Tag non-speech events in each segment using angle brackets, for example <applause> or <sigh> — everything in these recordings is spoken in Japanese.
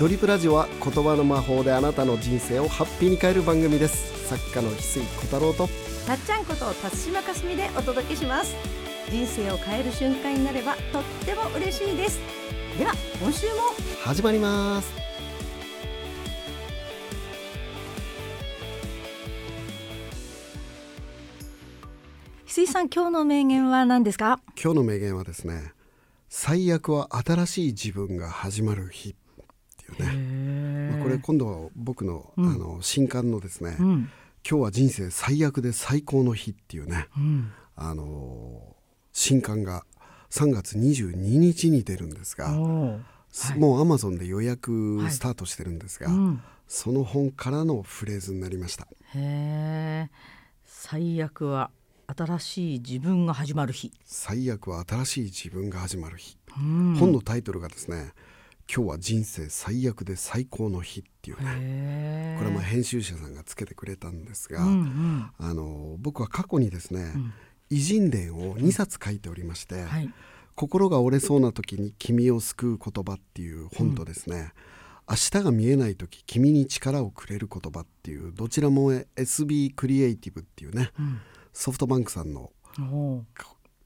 ドリップラジオは言葉の魔法であなたの人生をハッピーに変える番組です。作家の翡翠小太郎と。たっちゃんこと辰島かすみでお届けします。人生を変える瞬間になればとっても嬉しいです。では今週も。始まります。翡翠さん今日の名言は何ですか？今日の名言はですね最悪は新しい自分が始まる日ね、まあ、これ今度僕の,、あの新刊のですね、うん。今日は人生最悪で最高の日っていうね、うん。あの新刊が3月22日に出るんですが、はい。もうアマゾンで予約スタートしてるんですが、うん。その本からのフレーズになりました。へえ最悪は新しい自分が始まる日、最悪は新しい自分が始まる日、うん。本のタイトルがですね今日は人生最悪で最高の日っていうね。これはまあ編集者さんがつけてくれたんですが、うんうん。あの僕は過去にですね、ん。偉人伝を2冊書いておりまして、はい。心が折れそうな時に君を救う言葉っていう本とですね、明日が見えない時君に力をくれる言葉っていうどちらも SB クリエイティブっていうね、ん。ソフトバンクさんの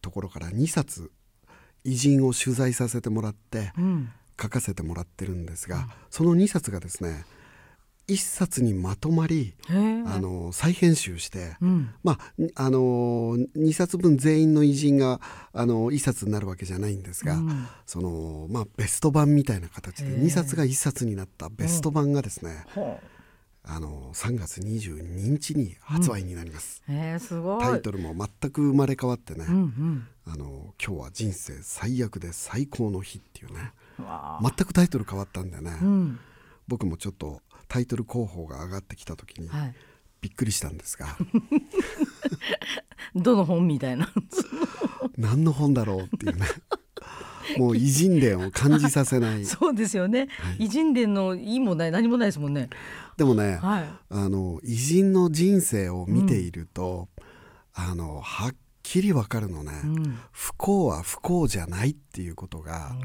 ところから2冊偉人を取材させてもらってうん書かせてもらってるんですが、その2冊がですね1冊にまとまりあの再編集して、うん。まあにあの2冊分全員の偉人があの1冊になるわけじゃないんですが、うん。そのまあ、ベスト版みたいな形でへえ。2冊が1冊になったベスト版がですね、ほあの3月22日に発売になります、うへえすごい。タイトルも全く生まれ変わってね、うんうん。あの今日は人生最悪で最高の日っていうね全くタイトル変わったんでね、うん。僕もちょっとタイトル候補が上がってきた時にはい。びっくりしたんですが。<laughs> どの本みたいな。<laughs> 何の本だろうっていうね。もう偉人伝を感じさせない。<laughs> そうですよね、偉人伝のいいもない何もないですもんね。でもね、はい。あの偉人の人生を見ていると、あのはっきりわかるのね、うん。不幸は不幸じゃないっていうことが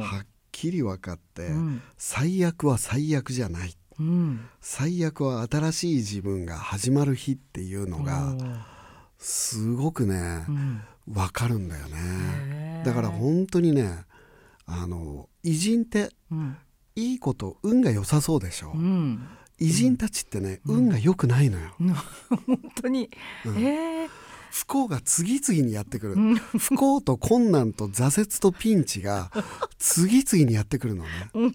はっきり分かって、うん。最悪は最悪じゃない。うん。最悪は新しい自分が始まる日っていうのがすごくねうん。分かるんだよへねー。だから本当にねあの偉人ってうん。いいこと運が良さそうでしょ、うん。偉人たちってね、運が良くないのよ、<laughs> 本当に、ええ不幸が次々にやってくる、不幸と困難と挫折とピンチが次々にやってくるのね。うん。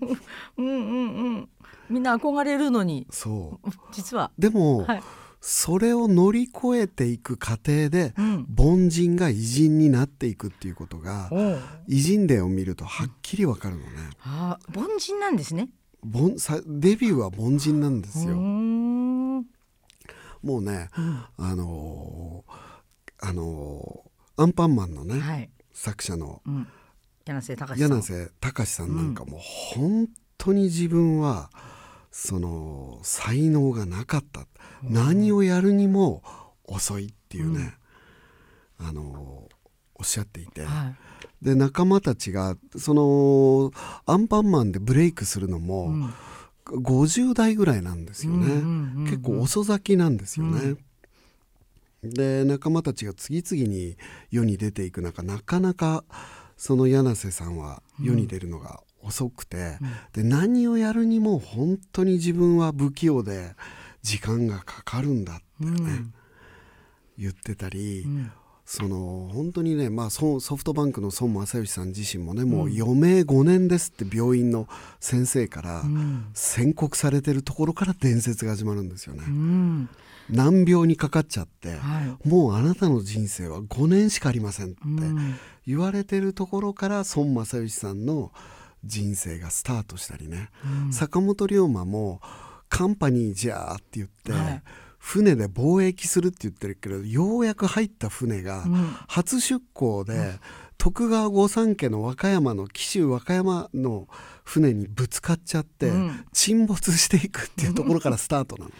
うんうんみんな憧れるのに。そう。実は。でも、はい。それを乗り越えていく過程で、うん。凡人が偉人になっていくっていうことが偉人伝を見るとはっきりわかるのね、あー凡人なんですね。凡さデビューは凡人なんですよ、ん。もうね、あのーあのーアンパンマンのね、はい、作者のうん、柳瀬隆さん。柳瀬隆さんなんかも本当に自分はその才能がなかった、何をやるにも遅いっていうね、あのおっしゃっていて、はい。で仲間たちがそのアンパンマンでブレイクするのも、うん。50代ぐらいなんですよね、うんうんうんうん結構遅咲きなんですよね。で仲間たちが次々に世に出ていく中なかなかその柳瀬さんは世に出るのが遅くて、で何をやるにも本当に自分は不器用で時間がかかるんだってね、うん。言ってたり、ん。その本当にね、まあ、ソソフトバンクの孫正義さん自身もねもう余命5年ですって病院の先生からん。宣告されてるところから伝説が始まるんですよね。うん難病にかかっちゃって、はもうあなたの人生は5年しかありませんってうん。言われてるところから孫正義さんの人生がスタートしたりね、坂本龍馬もカンパニーじゃーって言って、はい。船で貿易するって言ってるけどようやく入った船がん。初出港で、徳川御三家の和歌山の紀州和歌山の船にぶつかっちゃって、うん。沈没していくっていうところからスタートなのね。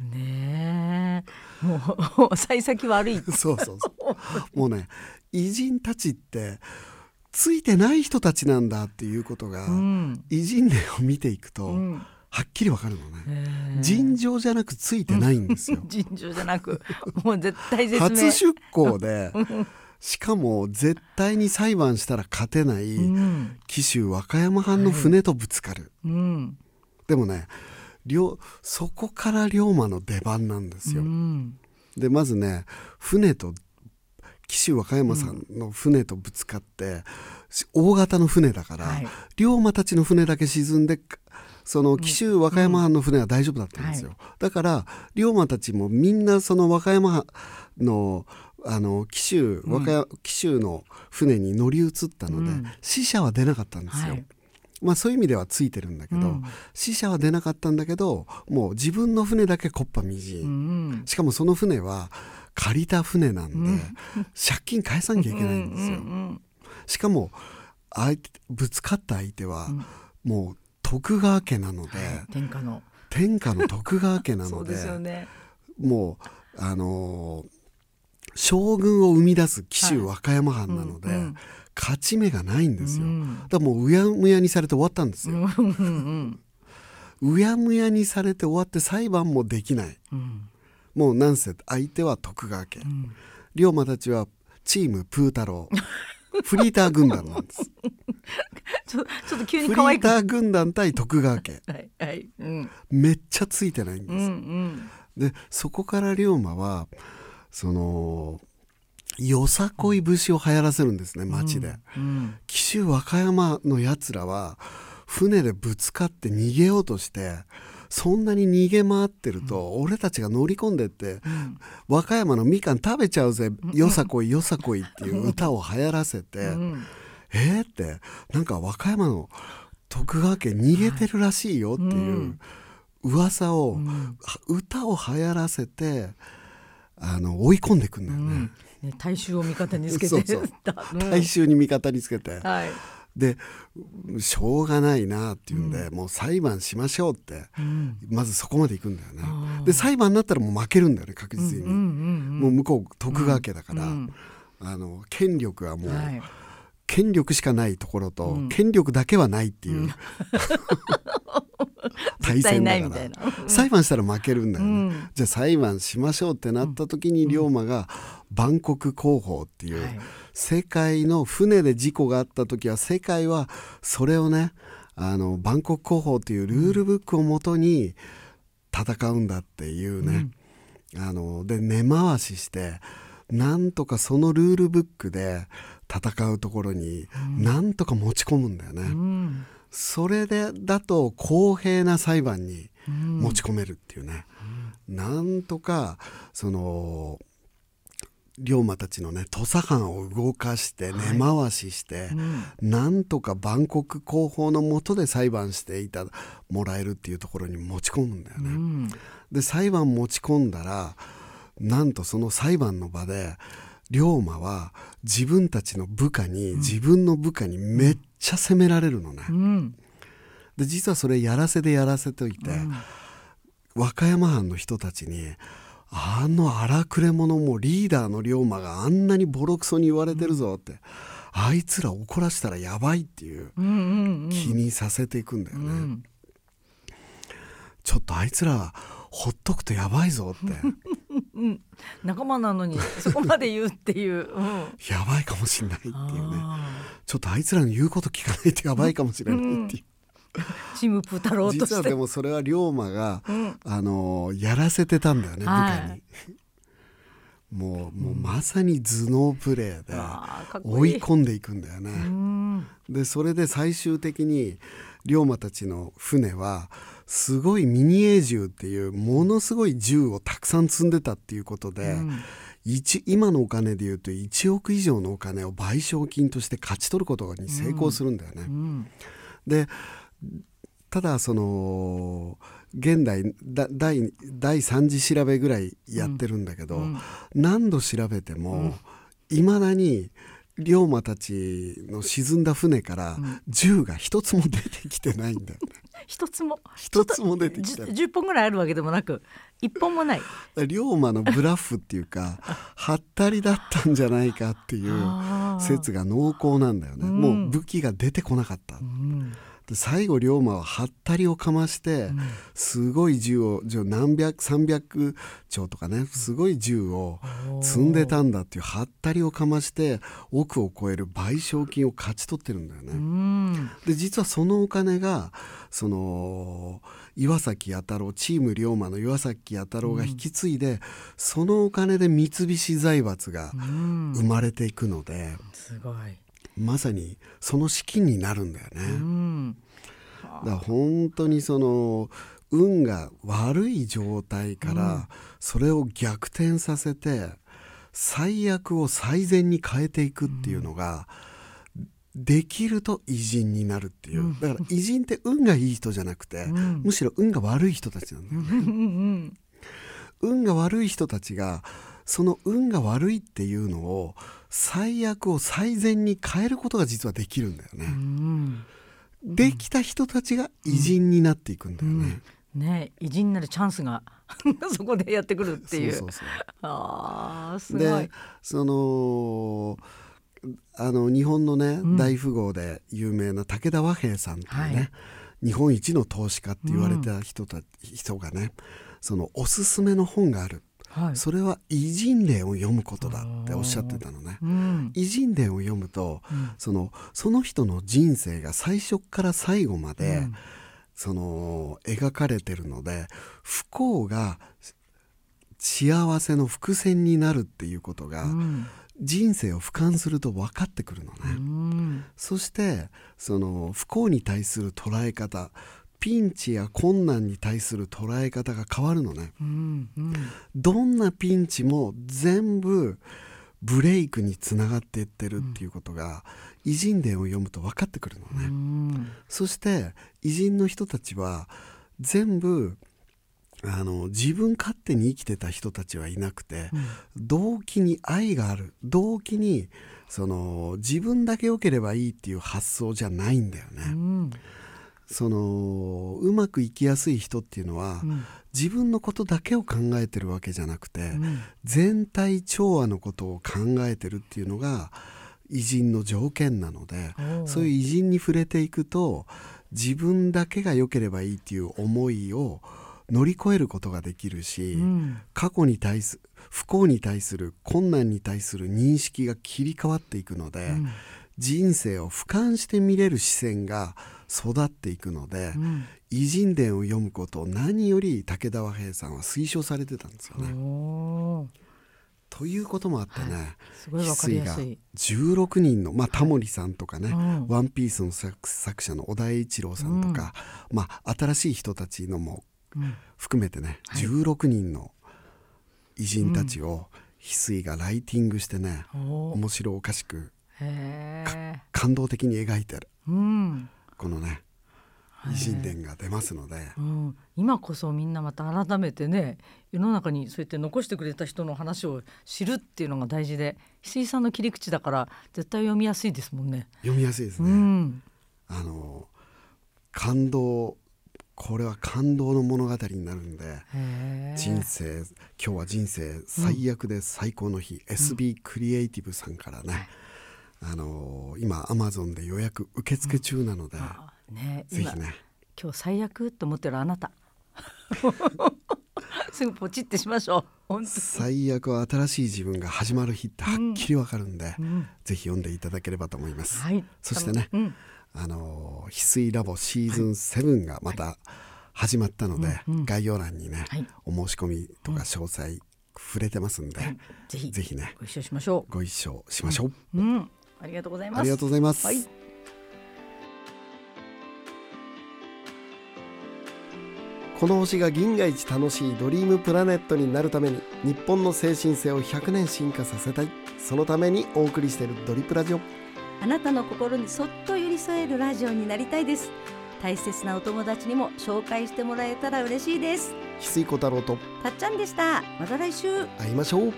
ねえ。もう <laughs> 幸先悪い。そうそうそう。もうね偉人たちってついてない人たちなんだっていうことが、うん。偉人伝を見ていくと、うん。はっきりわかるのね。尋常じゃなくついてないんですよ。<laughs> 尋常じゃなくもう絶対絶命。初出向で <laughs> しかも絶対に裁判したら勝てないうん。紀州和歌山藩の船とぶつかる、うん。でもね龍そこから龍馬の出番なんですよ、うん。でまずね船と紀州和歌山さんの船とぶつかって、し大型の船だから、はい。龍馬たちの船だけ沈んでその紀州和歌山藩の船は大丈夫だったんですよ、だから龍馬たちもみんなその和歌山藩のあの紀州和歌山、紀州の船に乗り移ったので、うん。死者は出なかったんですよ、はいまあそういう意味ではついてるんだけど、うん。死者は出なかったんだけどもう自分の船だけこっぱみじん、うん。しかもその船は借りた船なんで、借金返さなきゃいけないんですよ。うんしかも相手ぶつかった相手は、うん。もう徳川家なので、天下の。天下の徳川家なので <laughs> ね。もうあのー将軍を生み出す紀州和歌山藩なので、うんうん勝ち目がないんですよ。うん。だからもううやむやにされて終わったんですよ。うんうんうやむやにされて終わって裁判もできない。うん。もうなんせ相手は徳川家。うん。龍馬たちはチームプー太郎。<laughs> フリーター軍団なんです。<laughs> ちょちょっと急フリに可愛く。ーター軍団対徳川家。はいはい。うん。めっちゃついてないんうです、ん。でそこから龍馬はそのよさこい節を流行らせるんですね街で、うん。紀州和歌山のやつらは船でぶつかって逃げようとしてそんなに逃げ回ってると、俺たちが乗り込んでって、和歌山のみかん食べちゃうぜ、よさこいよさこいっていう歌を流行らせて、うん。えーってなんか和歌山の徳川家逃げてるらしいよっていう噂を、は歌を流行らせてあの追い込んでいくんだよね、ね大衆を味方につけて。<laughs> そうそう。<laughs> 大衆に味方につけて、はい。でしょうがないなっていうんで、もう裁判しましょうって、うん。まずそこまで行くんだよね。で裁判になったらもう負けるんだよね確実に、うんうんもう向こう徳川家だから、うんあの権力はもう、はい。権力しかないところと、うん。権力だけはないっていう、<laughs> 対戦だから。な裁判したら負けるんだよね、うん。じゃあ裁判しましょうってなった時に龍馬が万国広報っていう、はい。世界の船で事故があった時は世界はそれをねあの万国広報っていうルールブックをもとに戦うんだっていうね、あので根回ししてなんとかそのルールブックで戦うところになんとか持ち込むんだよね。うんそれでだと公平な裁判にうん。持ち込めるっていうね、なんとかその龍馬たちのね土佐藩を動かして根回しして、うん。なんとか万国広報のもとで裁判していたもらえるっていうところに持ち込むんだよね。うん。で裁判持ち込んだらなんとその裁判の場で龍馬は自分たちの部下に、自分の部下にめっちゃ責められるのね。うん。で実はそれやらせでやらせといて、和歌山藩の人たちにあの荒くれ者もリーダーの龍馬があんなにボロクソに言われてるぞって、あいつら怒らせたらやばいっていううんうんうん。気にさせていくんだよね。うん。ちょっとあいつらほっとくとやばいぞって <laughs> うん。仲間なのに <laughs> そこまで言うっていう、うん、やばいかもしれないっていうね。あちょっとあいつらの言うこと聞かないとやばいかもしれないっていう、ーチームプー太郎と実はでもそれは龍馬が、うん。あのやらせてたんだよね部はい。下に。もうもうまさに頭脳プレーで追い込んでいくんだよね。うん。でそれで最終的に龍馬たちの船はすごいミニエー銃っていうものすごい銃をたくさん積んでたっていうことで、うん。一今のお金でいうと1億以上のお金を賠償金として勝ち取ることに成功するんだよね。うん。でただその現代だ第第3次調べぐらいやってるんだけど、うん。何度調べてもいま、未だに龍馬たちの沈んだ船から銃が一つも出てきてないんだよね。<laughs> 一つも。一つも出てきたじゅ10本ぐらいあるわけでもなく一本もない。龍馬のブラフっていうかはったりだったんじゃないかっていう説が濃厚なんだよね、うん。もう武器が出てこなかった、うん。で最後龍馬ははったりをかまして、すごい銃を銃何百300丁とかねすごい銃を積んでたんだっていうはったりをかまして億を超える賠償金を勝ち取ってるんだよね。うん。で実はそのお金がその岩崎弥太郎チーム龍馬の岩崎弥太郎が引き継いで、そのお金で三菱財閥がうん。生まれていくので、すごいまさにその資金になるんだよね。うん。だから本当にその運が悪い状態からそれを逆転させて最悪を最善に変えていくっていうのができると偉人になるっていう。だから偉人って運がいい人じゃなくてん。むしろ運が悪い人たちなんだよね。運が悪い人たちがその運が悪いっていうのを最悪を最善に変えることが実はできるんだよね。うん。できた人たちが偉人になっていくんだよね。ね偉人になるチャンスが <laughs> そこでやってくるっていう。そうそうそう。あーすごい。でそのあの日本のね、大富豪で有名な武田和平さんっていうね、はい。日本一の投資家って言われた人た、人がねそのおすすめの本がある、はい。それは偉人伝を読むことだっておっしゃってたのね。うん。偉人伝を読むと、そのその人の人生が最初から最後まで、その描かれてるので不幸が幸せの伏線になるっていうことが、うん。人生を俯瞰すると分かってくるのね。うん。そしてその不幸に対する捉え方ピンチや困難に対する捉え方が変わるのね。うんうんどんなピンチも全部ブレイクにつながっていってるっていうことが、偉人伝を読むと分かってくるのね。うんそして偉人の人たちは全部あの自分勝手に生きてた人たちはいなくて、動機に愛がある動機にその自分だけ良ければいいっていう発想じゃないんだよね。うんそのうまくいきやすい人っていうのは、ん。自分のことだけを考えてるわけじゃなくて、ん。全体調和のことを考えてるっていうのが偉人の条件なのでそういう偉人に触れていくと自分だけが良ければいいっていう思いを乗り越えることができるし、うん。過去に対す不幸に対する困難に対する認識が切り替わっていくので、人生を俯瞰して見れる視線が育っていくので、ん。偉人伝を読むことを何より武田和平さんは推奨されてたんですよね。ということもあってね、すごい翡翠が16人の、まあ、タモリさんとかね「うん。ワンピースの作作者の小田栄一郎さんとか、まあ、新しい人たちのもうん。含めてね、16人の偉人たちを翡翠がライティングしてね、面白おかしく感動的に描いてる。うん。このね偉人伝が出ますので、うん、今こそみんなまた改めてね世の中にそうやって残してくれた人の話を知るっていうのが大事で翡翠さんの切り口だから絶対読みやすいですもんね。読みやすいですうね。ん、あの感動これは感動の物語になるんで人生今日は人生最悪で最高の日、SB クリエイティブさんからね、あの今アマゾンで予約受付中なので、あね。今ぜひね。今日最悪と思ってるあなた。<laughs> すぐポチってしましょう。最悪は新しい自分が始まる日ってはっきりわかるんで、ん。ぜひ読んでいただければと思います、はい。そしてね、うん。あの翡翠ラボシーズン7がまた始まったので、概要欄にね、はい。お申し込みとか詳細触れてますんで、ぜひぜひねご一緒しましょご一緒しましょう、う。うん、ありがとうございます。ありがとうございます、はい。この星が銀河一楽しいドリームプラネットになるために日本の精神性を100年進化させたい。そのためにお送りしているドリプラジオ。あなたの心にそっと寄り添えるラジオになりたいです。大切なお友達にも紹介してもらえたら嬉しいです。翡翠小太郎とたっちゃんでした。また来週。会いましょう